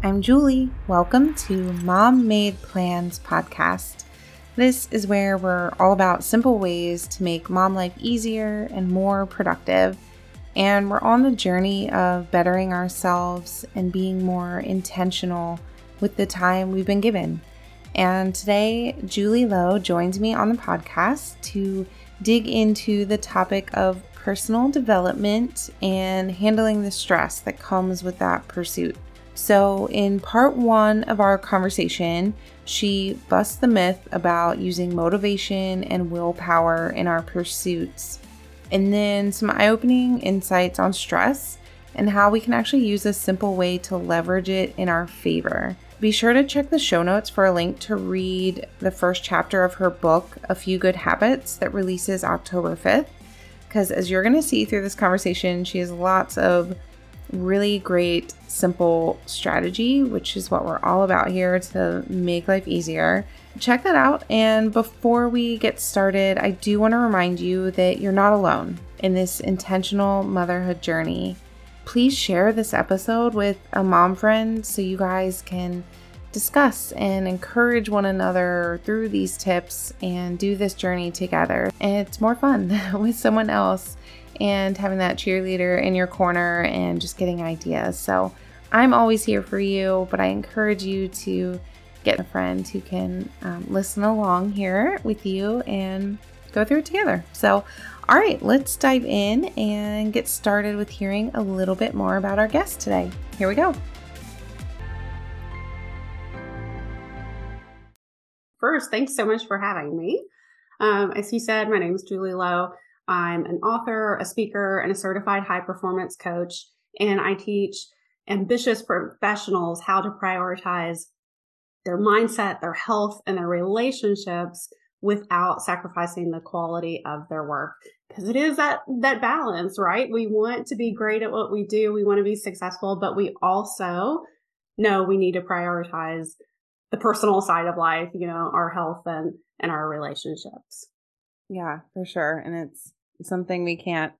I'm Julie. Welcome to Mom Made Plans podcast. This is where we're all about simple ways to make mom life easier and more productive. And we're on the journey of bettering ourselves and being more intentional with the time we've been given. And today, Julie Lowe joins me on the podcast to dig into the topic of personal development and handling the stress that comes with that pursuit. So, in part one of our conversation, she busts the myth about using motivation and willpower in our pursuits, and then some eye opening insights on stress and how we can actually use a simple way to leverage it in our favor. Be sure to check the show notes for a link to read the first chapter of her book, A Few Good Habits, that releases October 5th. Because as you're going to see through this conversation, she has lots of really great, simple strategy, which is what we're all about here to make life easier. Check that out. And before we get started, I do want to remind you that you're not alone in this intentional motherhood journey. Please share this episode with a mom friend so you guys can discuss and encourage one another through these tips and do this journey together. And it's more fun with someone else and having that cheerleader in your corner and just getting ideas. So I'm always here for you, but I encourage you to get a friend who can um, listen along here with you and go through it together. So, all right, let's dive in and get started with hearing a little bit more about our guest today. Here we go. First, thanks so much for having me. Um, as you said, my name is Julie Lowe. I'm an author, a speaker, and a certified high performance coach. And I teach ambitious professionals how to prioritize their mindset, their health, and their relationships without sacrificing the quality of their work. Because it is that, that balance, right? We want to be great at what we do. We want to be successful, but we also know we need to prioritize the personal side of life, you know, our health and, and our relationships. Yeah, for sure. And it's something we can't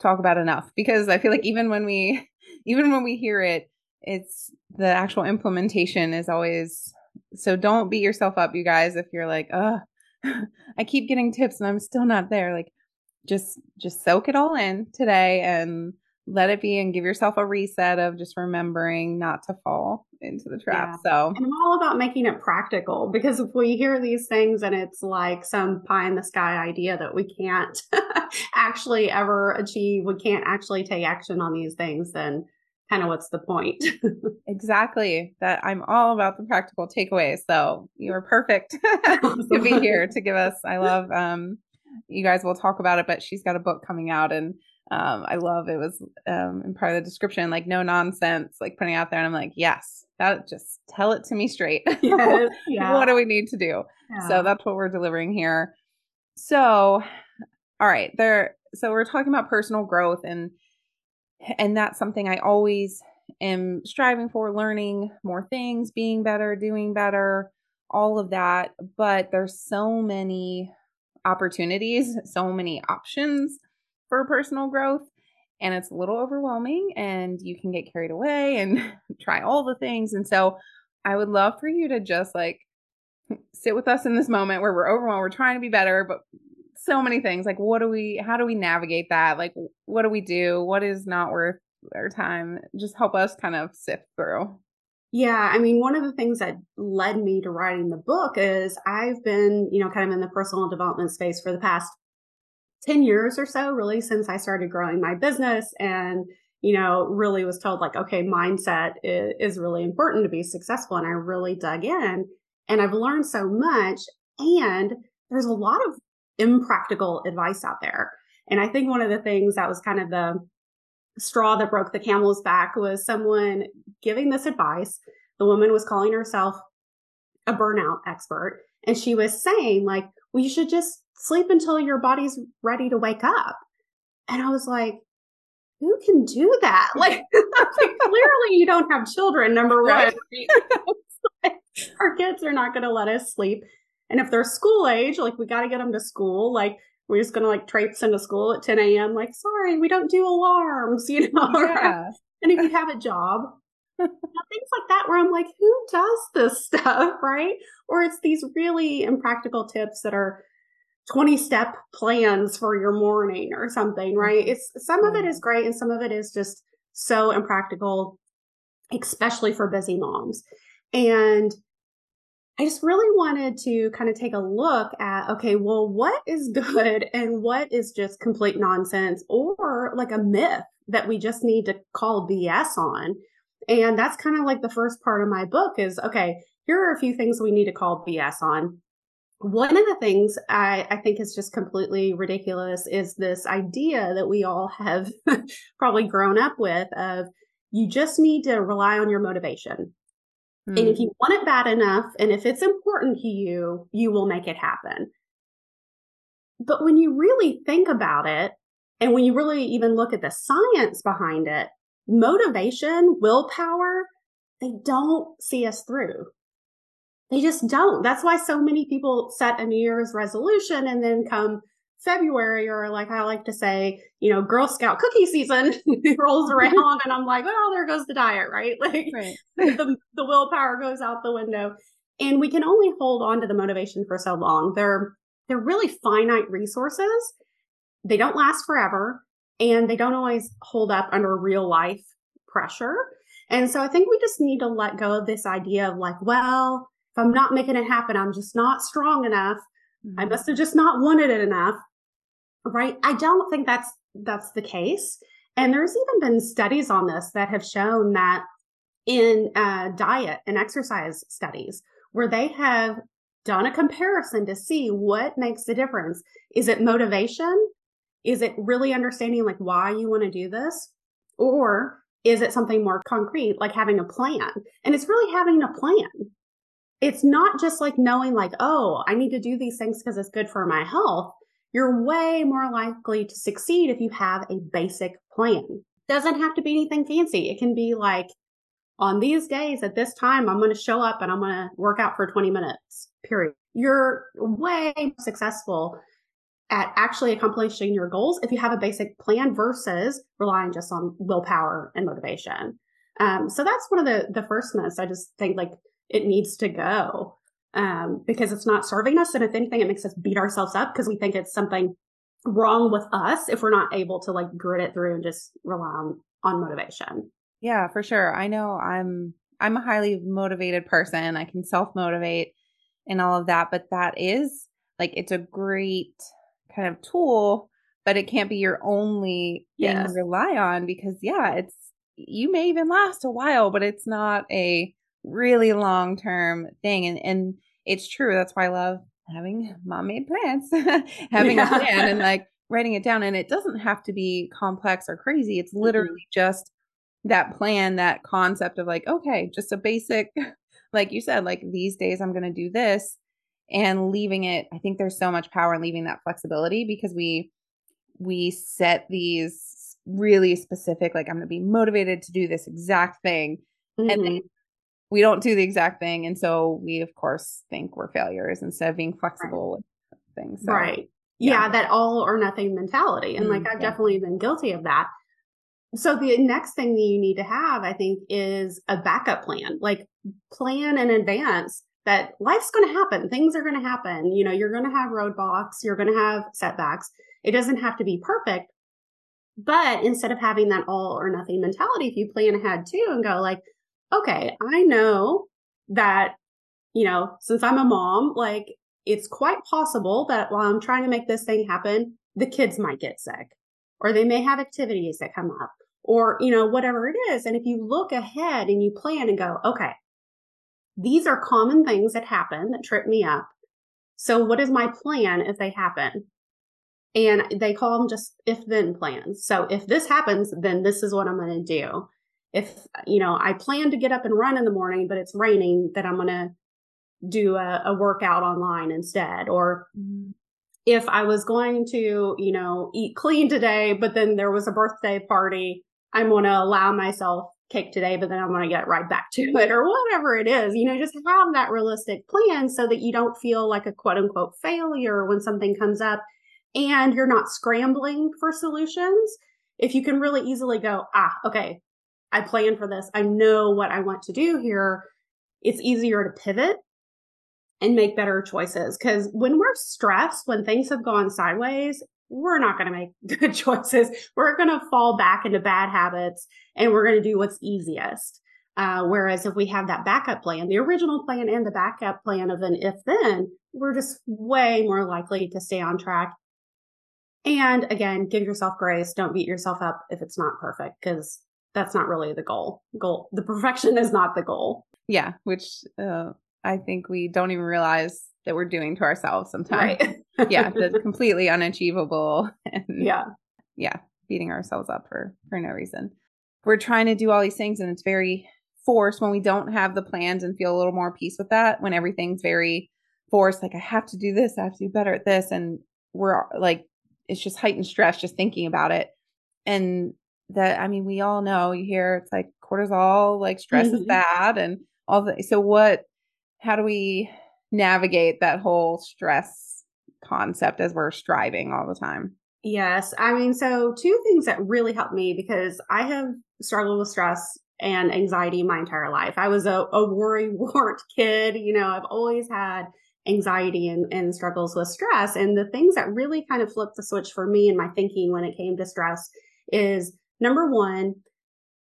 talk about enough because I feel like even when we even when we hear it, it's the actual implementation is always so don't beat yourself up, you guys, if you're like, oh, I keep getting tips and I'm still not there. Like just just soak it all in today and let it be and give yourself a reset of just remembering not to fall into the trap. Yeah. So and I'm all about making it practical because if we hear these things and it's like some pie in the sky idea that we can't actually ever achieve, we can't actually take action on these things, then kind of what's the point? exactly. That I'm all about the practical takeaway. So you are perfect to be here to give us. I love um you guys will talk about it, but she's got a book coming out and um, I love it was um, in part of the description, like no nonsense, like putting out there. And I'm like, yes, that just tell it to me straight. Yes, yeah. what do we need to do? Yeah. So that's what we're delivering here. So, all right, there. So we're talking about personal growth and and that's something I always am striving for, learning more things, being better, doing better, all of that. But there's so many opportunities, so many options for personal growth and it's a little overwhelming and you can get carried away and try all the things. And so I would love for you to just like sit with us in this moment where we're overwhelmed, we're trying to be better, but so many things. Like what do we how do we navigate that? Like what do we do? What is not worth our time? Just help us kind of sift through. Yeah, I mean, one of the things that led me to writing the book is I've been, you know, kind of in the personal development space for the past 10 years or so, really, since I started growing my business and, you know, really was told like, okay, mindset is, is really important to be successful. And I really dug in and I've learned so much. And there's a lot of impractical advice out there. And I think one of the things that was kind of the straw that broke the camel's back was someone giving this advice. The woman was calling herself a burnout expert. And she was saying, like, well, you should just sleep until your body's ready to wake up. And I was like, who can do that? Like, clearly you don't have children, number one. our kids are not going to let us sleep. And if they're school age, like we got to get them to school. Like we're just going to like traipse into school at 10 a.m. Like, sorry, we don't do alarms, you know? Yeah. and if you have a job, things like that where I'm like, who does this stuff, right? Or it's these really impractical tips that are 20 step plans for your morning or something, mm-hmm. right? It's some of it is great and some of it is just so impractical, especially for busy moms. And I just really wanted to kind of take a look at okay, well, what is good and what is just complete nonsense or like a myth that we just need to call BS on. And that's kind of like the first part of my book is okay, here are a few things we need to call BS on. One of the things I, I think is just completely ridiculous is this idea that we all have probably grown up with of you just need to rely on your motivation. Mm. And if hmm. you want it bad enough, and if it's important to you, you will make it happen. But when you really think about it, and when you really even look at the science behind it, motivation, willpower, they don't see us through. They just don't. That's why so many people set a New Year's resolution and then come February or like I like to say, you know, Girl Scout cookie season rolls around and I'm like, well, there goes the diet, right? Like right. the, the willpower goes out the window. And we can only hold on to the motivation for so long. They're they're really finite resources. They don't last forever and they don't always hold up under real life pressure. And so I think we just need to let go of this idea of like, well, if I'm not making it happen, I'm just not strong enough. Mm-hmm. I must have just not wanted it enough right? I don't think that's that's the case. And there's even been studies on this that have shown that in uh, diet and exercise studies where they have done a comparison to see what makes the difference. Is it motivation? Is it really understanding like why you want to do this? Or is it something more concrete, like having a plan? And it's really having a plan. It's not just like knowing like, oh, I need to do these things because it's good for my health you're way more likely to succeed if you have a basic plan. Doesn't have to be anything fancy. It can be like on these days at this time, I'm going to show up and I'm going to work out for 20 minutes, period. You're way successful at actually accomplishing your goals if you have a basic plan versus relying just on willpower and motivation. Um, so that's one of the the first myths. I just think like it needs to go um, because it's not serving us. And if anything, it makes us beat ourselves up because we think it's something wrong with us if we're not able to like grit it through and just rely on, on motivation. Yeah, for sure. I know I'm I'm a highly motivated person. I can self motivate and all of that, but that is like it's a great kind of tool, but it can't be your only thing yes. to rely on because yeah, it's you may even last a while, but it's not a really long term thing. And and it's true. That's why I love having mom made plans, having yeah. a plan and like writing it down. And it doesn't have to be complex or crazy. It's literally mm-hmm. just that plan, that concept of like, okay, just a basic, like you said, like these days I'm going to do this and leaving it. I think there's so much power in leaving that flexibility because we, we set these really specific, like I'm going to be motivated to do this exact thing. Mm-hmm. And then we don't do the exact thing. And so we, of course, think we're failures instead of being flexible right. with things. So, right. Yeah. yeah. that all or nothing mentality. And mm, like, I've yeah. definitely been guilty of that. So the next thing that you need to have, I think, is a backup plan. Like, plan in advance that life's going to happen. Things are going to happen. You know, you're going to have roadblocks, you're going to have setbacks. It doesn't have to be perfect. But instead of having that all or nothing mentality, if you plan ahead too and go like, okay, I know that, you know, since I'm a mom, like it's quite possible that while I'm trying to make this thing happen, the kids might get sick or they may have activities that come up or, you know, whatever it is. And if you look ahead and you plan and go, okay, these are common things that happen that trip me up. So what is my plan if they happen? And they call them just if then plans. So if this happens, then this is what I'm going to do if you know i plan to get up and run in the morning but it's raining then i'm going to do a, a, workout online instead or mm-hmm. if i was going to you know eat clean today but then there was a birthday party i'm going to allow myself cake today but then i'm going to get right back to it or whatever it is you know just have that realistic plan so that you don't feel like a quote unquote failure when something comes up and you're not scrambling for solutions if you can really easily go ah okay I plan for this. I know what I want to do here. It's easier to pivot and make better choices. Because when we're stressed, when things have gone sideways, we're not going to make good choices. We're going to fall back into bad habits and we're going to do what's easiest. Uh, whereas if we have that backup plan, the original plan and the backup plan of an if then, we're just way more likely to stay on track. And again, give yourself grace. Don't beat yourself up if it's not perfect because that's not really the goal. Goal, the perfection is not the goal. Yeah, which uh, I think we don't even realize that we're doing to ourselves sometimes. Right. yeah, that's completely unachievable. And yeah. Yeah, beating ourselves up for for no reason. We're trying to do all these things and it's very forced when we don't have the plans and feel a little more peace with that when everything's very forced like I have to do this, I have to do better at this and we're like it's just heightened stress just thinking about it. And that I mean, we all know you hear it's like cortisol, like stress mm-hmm. is bad and all the so what how do we navigate that whole stress concept as we're striving all the time? Yes. I mean, so two things that really helped me because I have struggled with stress and anxiety my entire life. I was a, a worry wart kid. You know, I've always had anxiety and, and struggles with stress. And the things that really kind of flipped the switch for me in my thinking when it came to stress is number one,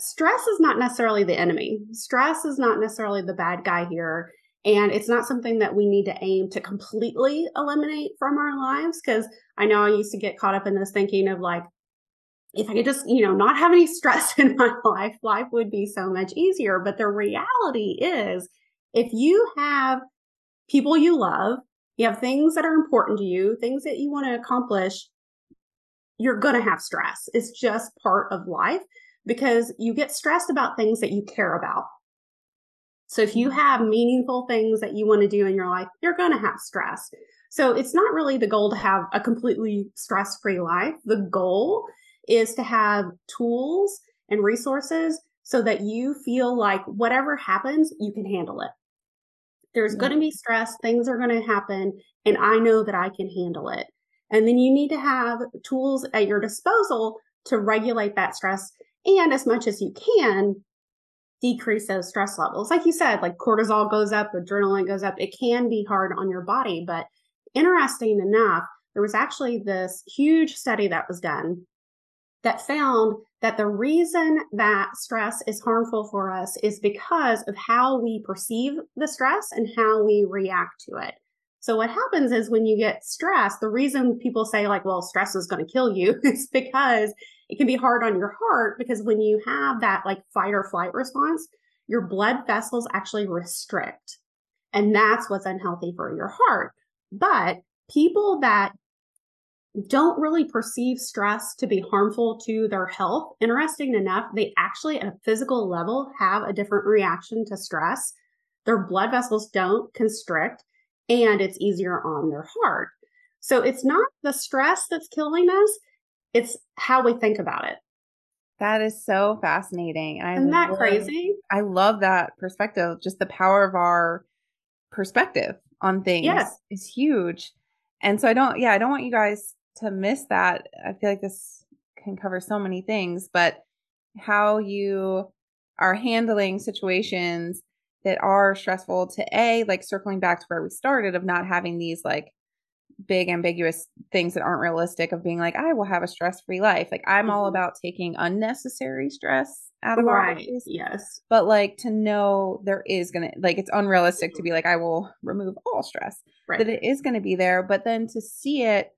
stress is not necessarily the enemy. Stress is not necessarily the bad guy here. And it's not something that we need to aim to completely eliminate from our lives. Cause I know I used to get caught up in this thinking of like, if I could just, you know, not have any stress in my life, life would be so much easier. But the reality is, if you have people you love, you have things that are important to you, things that you want to accomplish, you're going to have stress. It's just part of life because you get stressed about things that you care about. So if you mm-hmm. have meaningful things that you want to do in your life, you're going to have stress. So it's not really the goal to have a completely stress free life. The goal is to have tools and resources so that you feel like whatever happens, you can handle it. There's going to be stress, things are going to happen, and I know that I can handle it. And then you need to have tools at your disposal to regulate that stress and as much as you can decrease those stress levels. Like you said, like cortisol goes up, adrenaline goes up. It can be hard on your body. But interesting enough, there was actually this huge study that was done that found that the reason that stress is harmful for us is because of how we perceive the stress and how we react to it. So what happens is when you get stressed, the reason people say like, well, stress is going to kill you is because it can be hard on your heart because when you have that like fight or flight response, your blood vessels actually restrict. And that's what's unhealthy for your heart. But people that don't really perceive stress to be harmful to their health, interesting enough, they actually at a physical level have a different reaction to stress. Their blood vessels don't constrict and it's easier on their heart. So it's not the stress that's killing us, it's how we think about it. That is so fascinating. And Isn't that crazy? I love that perspective. Just the power of our perspective on things yes. is huge. And so I don't, yeah, I don't want you guys to miss that. I feel like this can cover so many things, but how you are handling situations that are stressful to A, like circling back to where we started of not having these like big ambiguous things that aren't realistic of being like i will have a stress-free life. Like i'm all mm-hmm. about taking unnecessary stress out of right. our lives yes. But like to know there is gonna like it's unrealistic to be like i will remove all stress. Right. that it is gonna be there but then to see it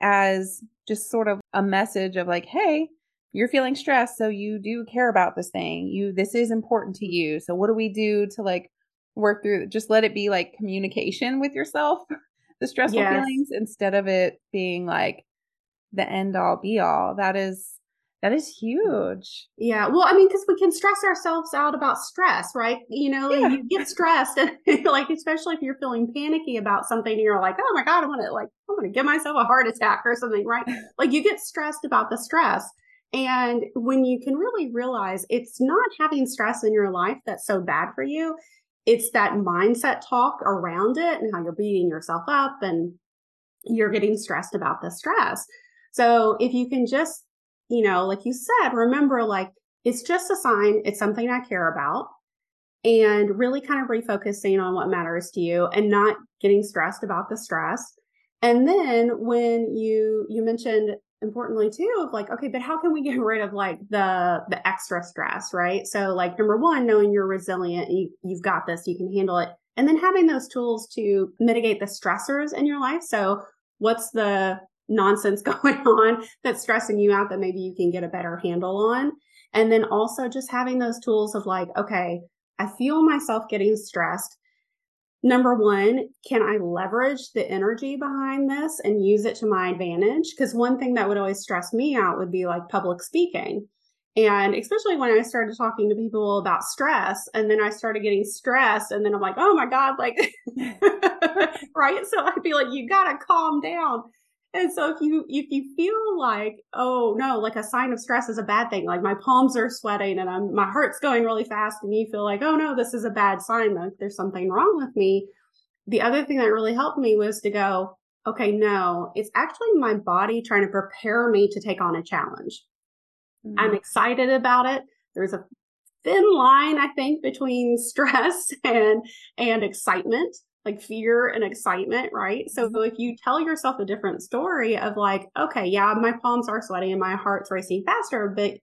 as just sort of a message of like hey you're feeling stressed so you do care about this thing. You this is important to you. So what do we do to like work through just let it be like communication with yourself the stressful yes. feelings instead of it being like the end all be all. That is that is huge. Yeah. Well, I mean, because we can stress ourselves out about stress, right? You know, yeah. you get stressed, and like especially if you're feeling panicky about something, and you're like, oh my god, I'm gonna like I'm gonna give myself a heart attack or something, right? like you get stressed about the stress. And when you can really realize it's not having stress in your life that's so bad for you, it's that mindset talk around it and how you're beating yourself up and you're getting stressed about the stress. So if you can just, you know, like you said, remember like it's just a sign, it's something I care about. And really kind of refocusing on what matters to you and not getting stressed about the stress. And then when you you mentioned importantly too of like okay but how can we get rid of like the the extra stress right? So like number one knowing you're resilient you, you've got this you can handle it and then having those tools to mitigate the stressors in your life. So what's the nonsense going on that's stressing you out that maybe you can get a better handle on? And then also just having those tools of like okay i feel myself getting stressed number one, can I leverage the energy behind this and use it to my advantage? Because one thing that would always stress me out would be like public speaking. And especially when I started talking to people about stress, and then I started getting stressed, and then I'm like, oh my God, like, right? So I'd be like, you gotta calm down. And so if you if you feel like, oh no, like a sign of stress is a bad thing, like my palms are sweating and I'm my heart's going really fast, and you feel like, oh no, this is a bad sign, like there's something wrong with me. The other thing that really helped me was to go, okay, no, it's actually my body trying to prepare me to take on a challenge. Mm-hmm. I'm excited about it. There's a thin line, I think, between stress and and excitement like fear and excitement, right? So mm-hmm. if you tell yourself a different story of like, okay, yeah, my palms are sweating and my heart's racing faster, but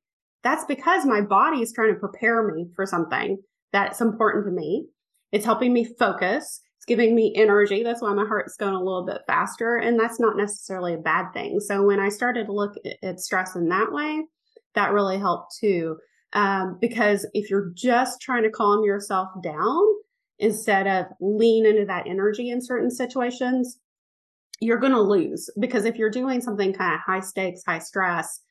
that's because my body is trying to prepare me for something that's important to me. It's helping me focus. It's giving me energy. That's why my heart's going a little bit faster. And that's not necessarily a bad thing. So when I started to look at stress in that way, that really helped too. Um, because if you're just trying to calm yourself down, instead of lean into that energy in certain situations, you're going to lose because if you're doing something kind of high stakes, high stress,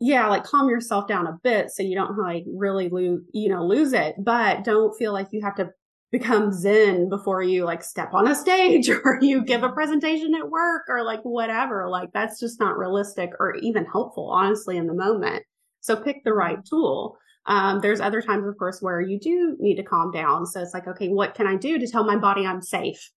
yeah, like calm yourself down a bit so you don't like really lose, you know, lose it, but don't feel like you have to become zen before you like step on a stage or you give a presentation at work or like whatever. Like that's just not realistic or even helpful, honestly, in the moment. So pick the mm-hmm. right tool. Um, there's other times, of course, where you do need to calm down. So it's like, okay, what can I do to tell my body I'm safe?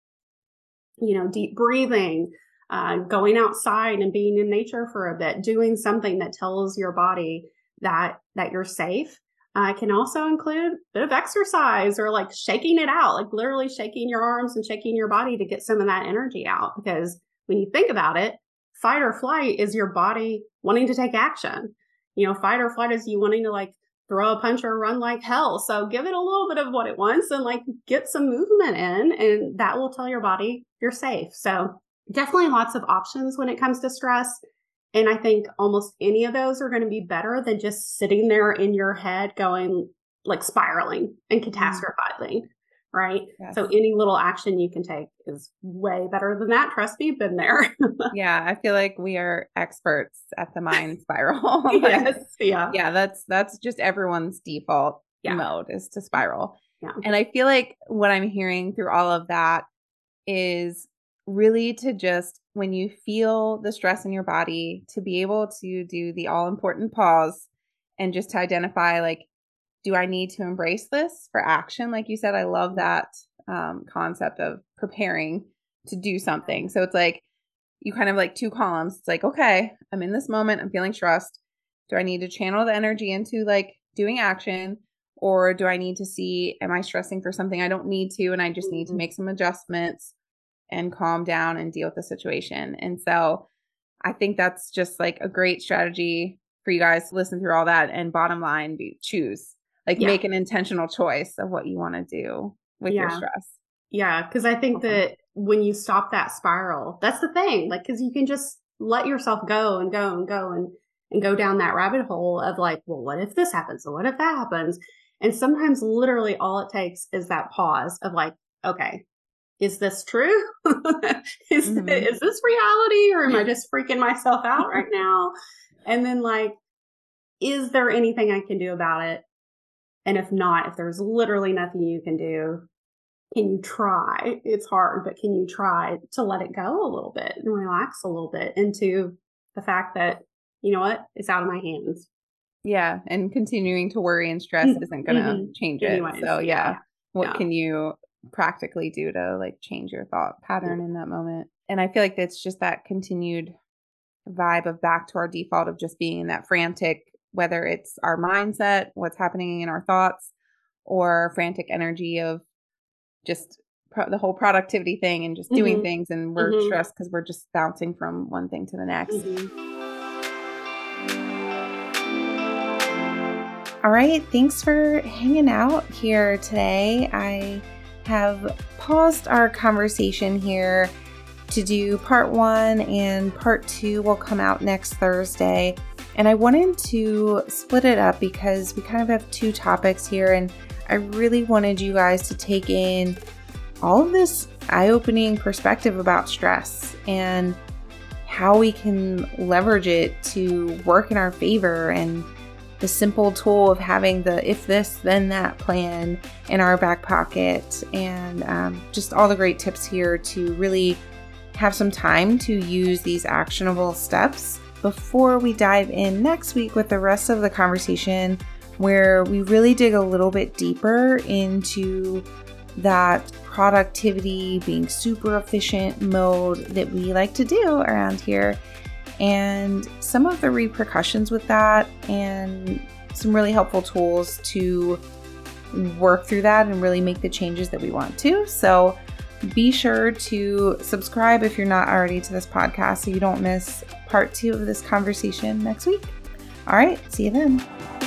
You know, deep breathing, uh, going outside and being in nature for a bit, doing something that tells your body that that you're safe. Uh, can also include a bit of exercise or like shaking it out, like literally shaking your arms and shaking your body to get some of that energy out. Because when you think about it, fight or flight is your body wanting to take action. You know, fight or flight is you wanting to like throw a punch or run like hell. So give it a little bit of what it wants and like get some movement in, and that will tell your body you're safe. So definitely lots of options when it comes to stress. And I think almost any of those are going to be better than just sitting there in your head going like spiraling and mm-hmm. catastrophizing right? Yes. So any little action you can take is way better than that. Trust me, been there. yeah, I feel like we are experts at the mind spiral. yes, yeah, yeah. That's that's just everyone's default yeah. mode is to spiral. Yeah, and I feel like what I'm hearing through all of that is really to just when you feel the stress in your body to be able to do the all important pause and just to identify like do I need to embrace this for action? Like you said, I love that um, concept of preparing to do something. So it's like you kind of like two columns. It's like, okay, I'm in this moment, I'm feeling stressed. Do I need to channel the energy into like doing action? Or do I need to see, am I stressing for something I don't need to? And I just need to mm-hmm. make some adjustments and calm down and deal with the situation. And so I think that's just like a great strategy for you guys to listen through all that. And bottom line, be, choose like yeah. make an intentional choice of what you want to do with yeah. your stress. Yeah, because I think okay. that when you stop that spiral, that's the thing. Like, because you can just let yourself go and go and go and and go down that rabbit hole of like, well, what if this happens? Or what if that happens? And sometimes, literally, all it takes is that pause of like, okay, is this true? is mm-hmm. is this reality, or am I just freaking myself out right now? And then like, is there anything I can do about it? And if not, if there's literally nothing you can do, can you try? It's hard, but can you try to let it go a little bit and relax a little bit into the fact that, you know what, it's out of my hands. Yeah. And continuing to worry and stress mm-hmm. isn't going to mm-hmm. change it. Anyways, so, yeah. yeah. What yeah. can you practically do to like change your thought pattern in that moment? And I feel like it's just that continued vibe of back to our default of just being in that frantic whether it's our mindset, what's happening in our thoughts, or frantic energy of just pro- the whole productivity thing and just doing mm-hmm. things and we're mm-hmm. stressed because we're just bouncing from one thing to the next. Mm-hmm. All right, thanks for hanging out here today. I have paused our conversation here to do part one, and part two will come out next Thursday. And I wanted to split it up because we kind of have two topics here, and I really wanted you guys to take in all of this eye opening perspective about stress and how we can leverage it to work in our favor and the simple tool of having the if this then that plan in our back pocket. And um, just all the great tips here to really have some time to use these actionable steps before we dive in next week with the rest of the conversation where we really dig a little bit deeper into that productivity, being super efficient mode that we like to do around here, and some of the repercussions with that, and some really helpful tools to work through that and really make the changes that we want to. So, be sure to subscribe if you're not already to this podcast so you don't miss part two of this conversation next week. All right, see you then.